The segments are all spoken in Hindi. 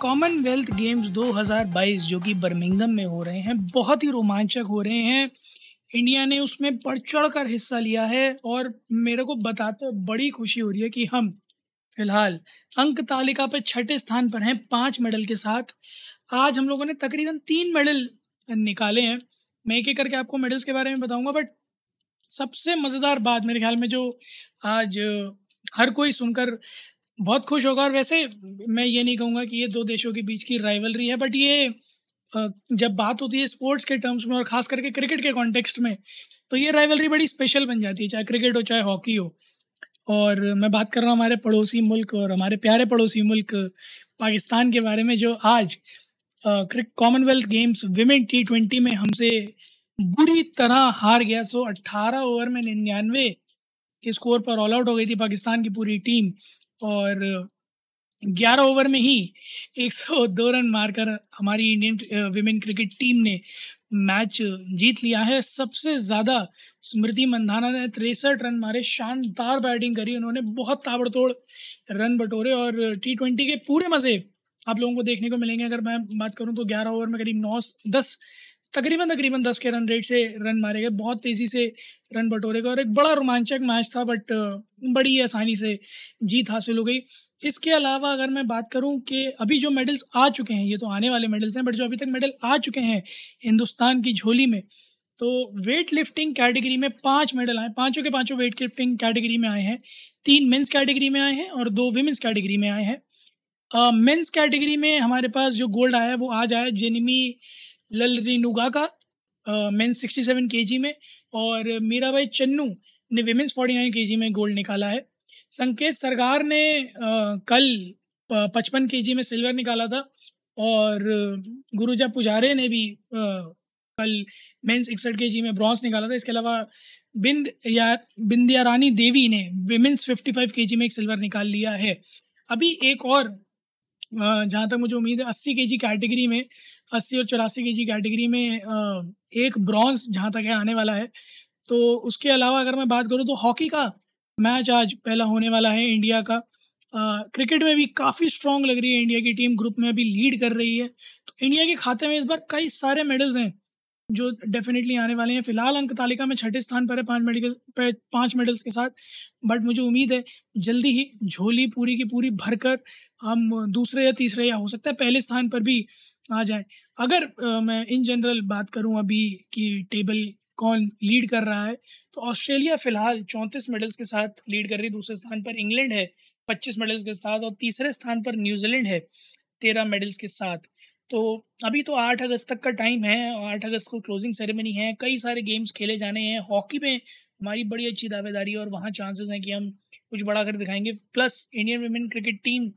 कॉमनवेल्थ गेम्स 2022 जो कि बर्मिंगम में हो रहे हैं, बहुत ही रोमांचक हो रहे हैं। इंडिया ने उसमें बढ़ चढ़ कर हिस्सा लिया है और मेरे को बताते बड़ी खुशी हो रही है कि हम, फ़िलहाल, अंक तालिका पर छठे स्थान पर हैं, पाँच मेडल के साथ। आज हम लोगों ने तकरीबन तीन मेडल निकाले हैं। मैं एक एक करके आपको मेडल्स के बारे में बताऊँगा, बट सबसे मज़ेदार बात मेरे ख्याल में जो आज हर कोई सुनकर बहुत खुश होगा और वैसे मैं ये नहीं कहूँगा कि ये दो देशों के बीच की राइवलरी है बट ये जब बात होती है स्पोर्ट्स के टर्म्स में और ख़ास करके क्रिकेट के कॉन्टेक्स्ट में तो ये राइवलरी बड़ी स्पेशल बन जाती है, चाहे क्रिकेट हो, चाहे हॉकी हो। और मैं बात कर रहा हूँ हमारे पड़ोसी मुल्क और हमारे प्यारे पड़ोसी मुल्क पाकिस्तान के बारे में, जो आज Commonwealth Games women T twenty में हमसे बुरी तरह हार गया। सो अट्ठारह ओवर में निन्यानवे के स्कोर पर ऑल आउट हो गई थी पाकिस्तान की पूरी टीम और 11 ओवर में ही 102 रन मारकर हमारी इंडियन विमेन क्रिकेट टीम ने मैच जीत लिया है। सबसे ज़्यादा स्मृति मंधाना ने तिरसठ रन मारे, शानदार बैटिंग करी। उन्होंने बहुत ताबड़तोड़ रन बटोरे और टी ट्वेंटी के पूरे मज़े आप लोगों को देखने को मिलेंगे। अगर मैं बात करूँ तो 11 ओवर में करीब नौ दस तकरीबन तकरीबन दस के रन रेट से रन मारे गए बहुत तेज़ी से रन बटोरे गए और एक बड़ा रोमांचक मैच था बट बड़ी आसानी से जीत हासिल हो गई। इसके अलावा अगर मैं बात करूँ कि अभी जो मेडल्स आ चुके हैं, ये तो आने वाले मेडल्स हैं बट जो अभी तक मेडल आ चुके हैं हिंदुस्तान की झोली में तो वेट लिफ्टिंग कैटेगरी में पाँच मेडल आए, पाँचों के पाँचों वेट लिफ्टिंग कैटेगरी में आए हैं। तीन मेंस कैटेगरी में आए हैं और दो विमेंस कैटेगरी में आए हैं। मेंस कैटेगरी में हमारे पास जो गोल्ड आया है, वो आज आया जेनिमी ललरिनुगा का मेंस सिक्सटी सेवन के जी में और मीरा भाई चन्नू ने विमेंस फोर्टी नाइन के जी में गोल्ड निकाला है। संकेत सरकार ने आ, कल पचपन के जी में सिल्वर निकाला था और गुरुजा पुजारे ने भी आ, कल मेंस इकसठ के जी में ब्रॉन्ज निकाला था। इसके अलावा बिंद या बिंदिया रानी देवी ने विमेंस फिफ्टी फाइव के जी में एक सिल्वर निकाल लिया है। अभी एक और जहाँ तक मुझे उम्मीद है, अस्सी के जी कैटेगरी में, अस्सी और चौरासी के जी कैटेगरी में एक ब्रॉन्ज जहाँ तक है, आने वाला है। तो उसके अलावा अगर मैं बात करूँ तो हॉकी का मैच आज पहला होने वाला है इंडिया का। क्रिकेट में भी काफ़ी स्ट्रॉन्ग लग रही है इंडिया की टीम, ग्रुप में अभी लीड कर रही है। तो इंडिया के खाते में इस बार कई सारे मेडल्स हैं। जो डेफिनेटली आने वाले हैं। फ़िलहाल अंक तालिका में छठे स्थान पर है पाँच मेडिकल पाँच मेडल्स के साथ। बट मुझे उम्मीद है जल्दी ही झोली पूरी की पूरी भरकर हम दूसरे या तीसरे या हो सकता है पहले स्थान पर भी आ जाए। अगर आ, मैं इन जनरल बात करूँ अभी कि टेबल कौन लीड कर रहा है तो ऑस्ट्रेलिया फ़िलहाल चौंतीस मेडल्स के साथ लीड कर रही है। दूसरे स्थान पर इंग्लैंड है पच्चीस मेडल्स के साथ और तीसरे स्थान पर न्यूजीलैंड है तेरह मेडल्स के साथ। तो अभी तो आठ अगस्त तक का टाइम है आठ अगस्त को क्लोजिंग सेरेमनी है। कई सारे गेम्स खेले जाने हैं। हॉकी में हमारी बड़ी अच्छी दावेदारी है और वहाँ चांसेस हैं कि हम कुछ बड़ा कर दिखाएँगे। Plus Indian women cricket team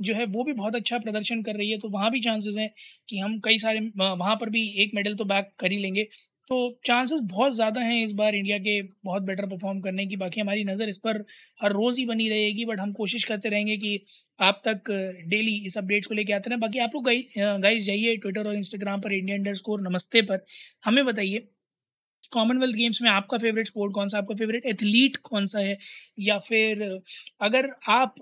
जो है, वो भी बहुत अच्छा प्रदर्शन कर रही है। तो वहाँ भी चांसेस हैं कि हम कई सारे, वहाँ पर भी एक मेडल तो बैक कर ही लेंगे। तो चांसेस बहुत ज़्यादा हैं इस बार इंडिया के बहुत बेटर परफॉर्म करने की। बाकी हमारी नज़र इस पर हर रोज़ ही बनी रहेगी बट हम कोशिश करते रहेंगे कि आप तक डेली इस अपडेट्स को लेके आते रहें। बाकी आप लोग गाइस जाइए ट्विटर और इंस्टाग्राम पर इंडिया अंडर स्कोर नमस्ते पर। हमें बताइए कॉमनवेल्थ गेम्स में आपका फेवरेट स्पोर्ट कौन सा, आपका फेवरेट एथलीट कौन सा है? या फिर अगर आप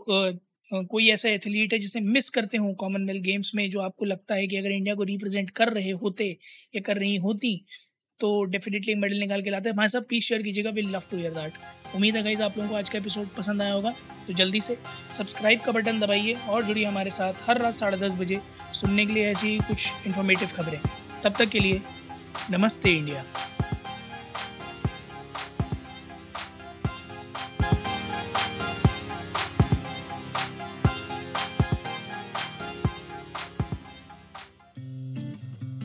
कोई ऐसा एथलीट है जिसे मिस करते हो कॉमनवेल्थ गेम्स में जो आपको लगता है कि अगर इंडिया को रिप्रेजेंट कर रहे होते या कर रही होती तो डेफिनेटली मेडल निकाल के लाते हैं। हमारे साथ प्लीज़ शेयर कीजिएगा। Will love to hear that उम्मीद है गाइज़ आप लोगों को आज का एपिसोड पसंद आया होगा। तो जल्दी से सब्सक्राइब का बटन दबाइए और जुड़िए हमारे साथ हर रात साढ़े दस बजे सुनने के लिए ऐसी कुछ इन्फॉर्मेटिव खबरें। तब तक के लिए नमस्ते इंडिया।